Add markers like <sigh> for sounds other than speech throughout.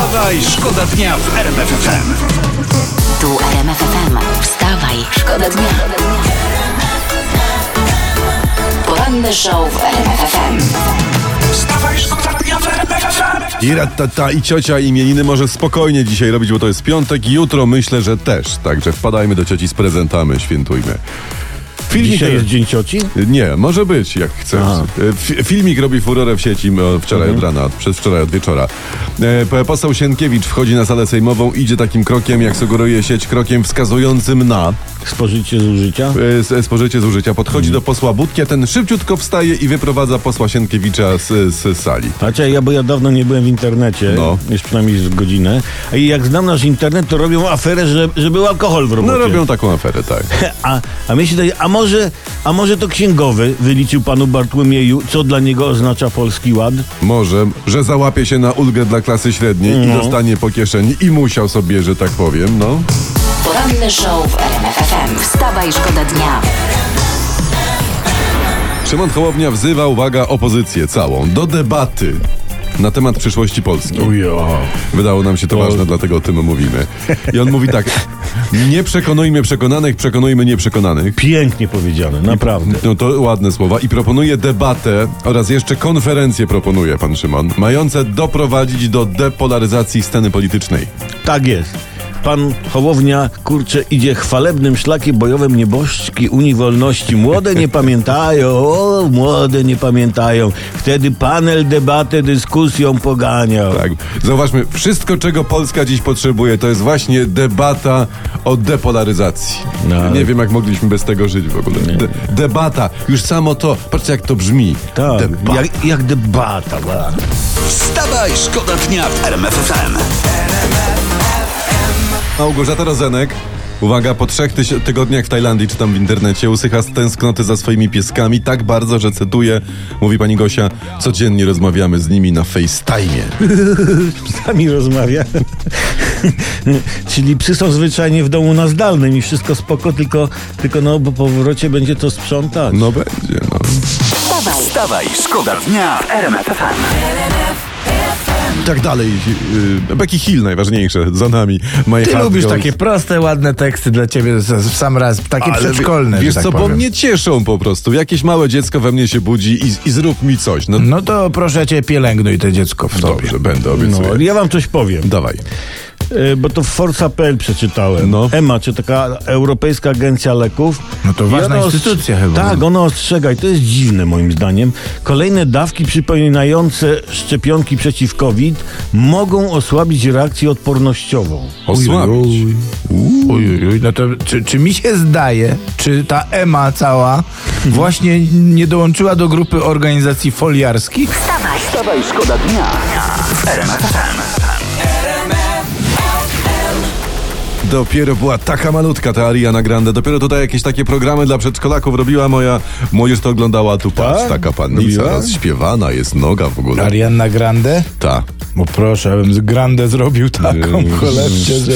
Wstawaj, szkoda dnia w RMF FM. Tu RMF FM. Wstawaj, szkoda dnia. Poranny show w RMF FM. Wstawaj, szkoda dnia w RMF FM. I ratata i ciocia imieniny może spokojnie dzisiaj robić, bo to jest piątek i jutro myślę, że też. Także wpadajmy do cioci z prezentami, świętujmy. Filmik Dzisiaj jest Dzień Cioci? Nie, może być, jak chcesz. E, fi- Filmik robi furorę w sieci e, wczoraj od rana, przez wczoraj od wieczora. E, Poseł Sienkiewicz wchodzi na salę sejmową, idzie takim krokiem, jak sugeruje sieć, krokiem wskazującym na Spożycie zużycia? e, s- spożycie zużycia. Podchodzi do posła Budki, a ten szybciutko wstaje i wyprowadza posła Sienkiewicza z, z sali. Znaczy, ja, bo ja dawno nie byłem w internecie, No. już przynajmniej z godzinę. I jak znam nasz internet, to robią aferę, że, że był alkohol w robocie. No robią taką aferę, tak. <laughs> A, a my się tutaj, a może, a może to księgowy wyliczył panu Bartłomieju, co dla niego oznacza Polski Ład? Może, że załapie się na ulgę dla klasy średniej i No. dostanie po kieszeni i musiał sobie, że tak powiem, no. Poranny show w RMF FM. Wstawaj, szkoda dnia. Szymon Hołownia wzywa, uwaga, opozycję całą do debaty na temat przyszłości Polski. Ujo. Wydało nam się to To- ważne, dlatego o tym mówimy. I on mówi tak, nie przekonujmy przekonanych, przekonujmy nieprzekonanych. Pięknie powiedziane, naprawdę. No to ładne słowa. I proponuje debatę oraz jeszcze konferencję proponuje pan Szymon, mające doprowadzić do depolaryzacji sceny politycznej. Tak jest. Pan Hołownia, kurczę, idzie chwalebnym szlakiem bojowym nieboszczki Unii Wolności. Młode nie pamiętają, o, młode nie pamiętają. Wtedy panel debatę dyskusją poganiał. Tak. Zauważmy, wszystko czego Polska dziś potrzebuje, to jest właśnie debata o depolaryzacji. No, ale- Nie wiem, jak mogliśmy bez tego żyć w ogóle. De- debata, już samo to, patrzcie jak to brzmi. Tak, Debata. jak, jak debata. ba. Wstawaj, szkoda dnia w RMF FM. Małgorzata Rozenek. Uwaga, po trzech tyś- tygodniach w Tajlandii, czytam w internecie, usycha z tęsknoty za swoimi pieskami tak bardzo, że cytuję, mówi pani Gosia, codziennie rozmawiamy z nimi na FaceTime. <laughs> Sami rozmawia. <laughs> Czyli psy są zwyczajnie w domu na zdalnym i wszystko spoko, tylko, tylko no po powrocie będzie to sprzątać. No będzie, no. Wstawaj, Wstawaj, szkoda dnia w RMF FM. I tak dalej. Yy, Becky Hill najważniejsze, za nami. My Ty lubisz Goes- takie proste, ładne teksty dla ciebie w sam raz, takie Ale przedszkolne, Wiesz tak co, bo powiem. mnie cieszą po prostu. Jakieś małe dziecko we mnie się budzi i, i zrób mi coś. No, No to proszę cię, pielęgnuj te dziecko w sobie. dobrze, będę, No, obiecuję. ja wam coś powiem. Dawaj. E, Bo to w Forza.pl przeczytałem. No. EMA, czy taka Europejska Agencja Leków. No to ważna instytucja chyba. Tak, ona ostrzega i to jest dziwne moim zdaniem. Kolejne dawki przypominające szczepionki przeciw COVID mogą osłabić reakcję odpornościową. Osłabić. Uj, uj, uj, no to czy, czy mi się zdaje, czy ta EMA cała Mhm. właśnie nie dołączyła do grupy organizacji foliarskich? wstawaj. Wstawaj, szkoda dnia FM. Dopiero była taka malutka ta Ariana Grande. Dopiero tutaj jakieś takie programy dla przedszkolaków robiła moja młodzież to oglądała. Tu patrz, Tak? taka pannica Robiła? rozśpiewana, jest noga w ogóle. Arianna Grande? Ta. Bo proszę, abym z Grande zrobił taką kolebkę, że...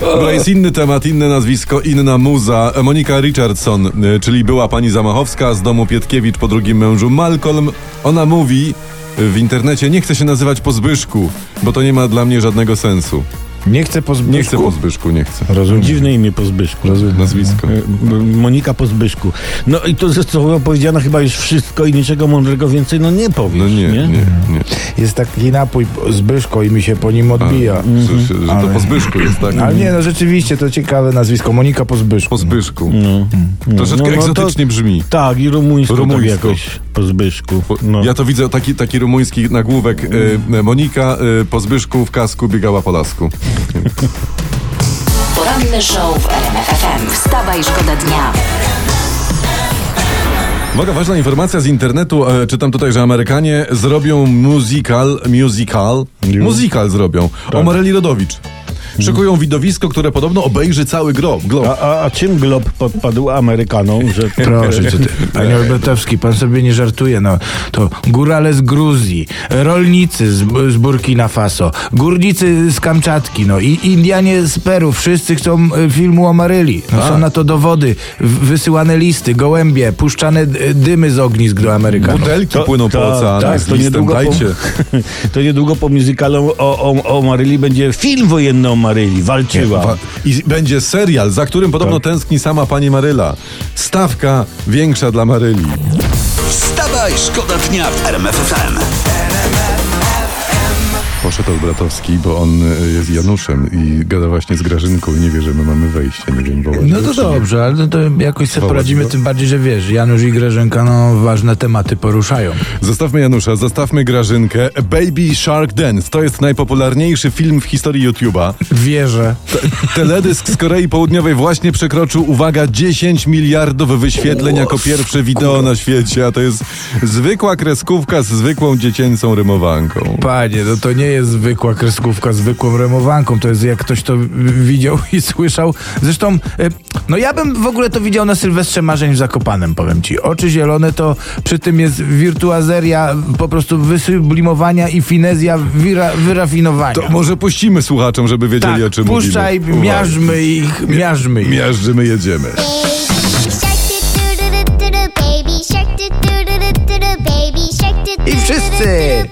Dobra, jest inny temat, inne nazwisko, inna muza. Monika Richardson, y, czyli była pani Zamachowska z domu Pietkiewicz po drugim mężu Malcolm. Ona mówi y, w internecie, nie chcę się nazywać po Zbyszku, bo to nie ma dla mnie żadnego sensu. Nie chcę po Zbyszku. Nie chcę po Zbyszku, nie chcę. Rozumiem. Dziwne imię po Zbyszku. Nazwisko. E, M- Monika po Zbyszku. No i to zostało powiedziane chyba już wszystko i niczego mądrego więcej no nie powiesz, No nie, nie, nie. Jest taki napój Zbyszko i mi się po nim odbija. Że, że, że to po Zbyszku jest, tak? Ale nie, no rzeczywiście to ciekawe nazwisko. Monika po Zbyszku. Po Zbyszku. No. Troszeczkę No, no to- egzotycznie brzmi. Tak, i rumuńsko, Rumuńsko. tak jakoś po Zbyszku. No. Ja to widzę, taki, taki rumuński nagłówek. Y, Monika y, po Zbyszku w kasku biegała po lasku. Poranny show w RMF FM. Wstawaj, szkoda dnia. Uwaga, ważna informacja z internetu. E, czytam tutaj, że Amerykanie zrobią musical, musical, musical zrobią o Mareli Rodowicz. Szykują widowisko, które podobno obejrzy cały glob. glob. A, a, a czym glob podpadł Amerykanom, że... <laughs> Proszę cię, ty. panie Albertowski, pan sobie nie żartuje, no. To górale z Gruzji, rolnicy z, z Burkina Faso, górnicy z Kamczatki, no i Indianie z Peru, wszyscy chcą e, filmu o Maryli. No, są na to dowody, wysyłane listy, gołębie, puszczane dymy z ognisk do Amerykanów. Butelki płyną po to- oceanach tak, z to niedługo po- dajcie. <laughs> To niedługo po musicalu o, o, o Maryli będzie film wojenny o Maryli. Walczyła. Wa- I będzie serial, za którym podobno Tak. tęskni sama pani Maryla. Stawka większa dla Maryli. Wstawaj, szkoda dnia w RMF FM. Poszedł Bratowski, bo on y, jest Januszem i gada właśnie z Grażynką i nie wie, że my mamy wejście. Nie wiem, wołać No to dobrze, ale no to jakoś sobie Wołać poradzimy, go? tym bardziej, że wiesz, Janusz i Grażynka, no ważne tematy poruszają. Zostawmy Janusza, zostawmy Grażynkę. Baby Shark Dance to jest najpopularniejszy film w historii YouTube'a. Wierzę. Teledysk z Korei Południowej właśnie przekroczył, uwaga, 10 miliardów wyświetleń jako pierwsze wideo na świecie, a to jest zwykła kreskówka z zwykłą dziecięcą rymowanką. Panie, no to nie jest zwykła kreskówka, zwykłą remowanką. To jest jak ktoś to widział i słyszał. Zresztą, e, no ja bym w ogóle to widział na Sylwestrze Marzeń w Zakopanem, powiem ci. Oczy zielone to przy tym jest wirtuazeria po prostu wysublimowania i finezja wira, wyrafinowania. To może puścimy słuchaczom, żeby wiedzieli, tak, o czym puszczaj, mówimy. miażdżmy ich, miażdżmy ich. Miażdżymy, jedziemy. I wszyscy!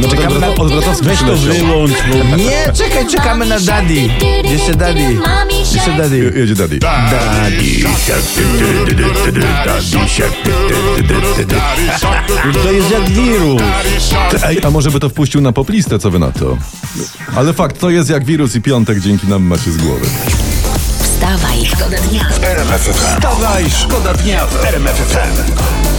No Czekamy na- od Bratowskich Weź to wyłącz, bo... Nie, czekaj, czekamy na Daddy. Jeszcze Daddy. Jeszcze Daddy. Je- Jedzie Daddy. To jest jak wirus. Ej, a może by to wpuścił na poplistę, co wy na to? Ale fakt, to jest jak wirus i piątek dzięki nam macie z głowy. Wstawaj, szkoda dnia. RMF FM. Wstawaj, szkoda dnia w RMF FM.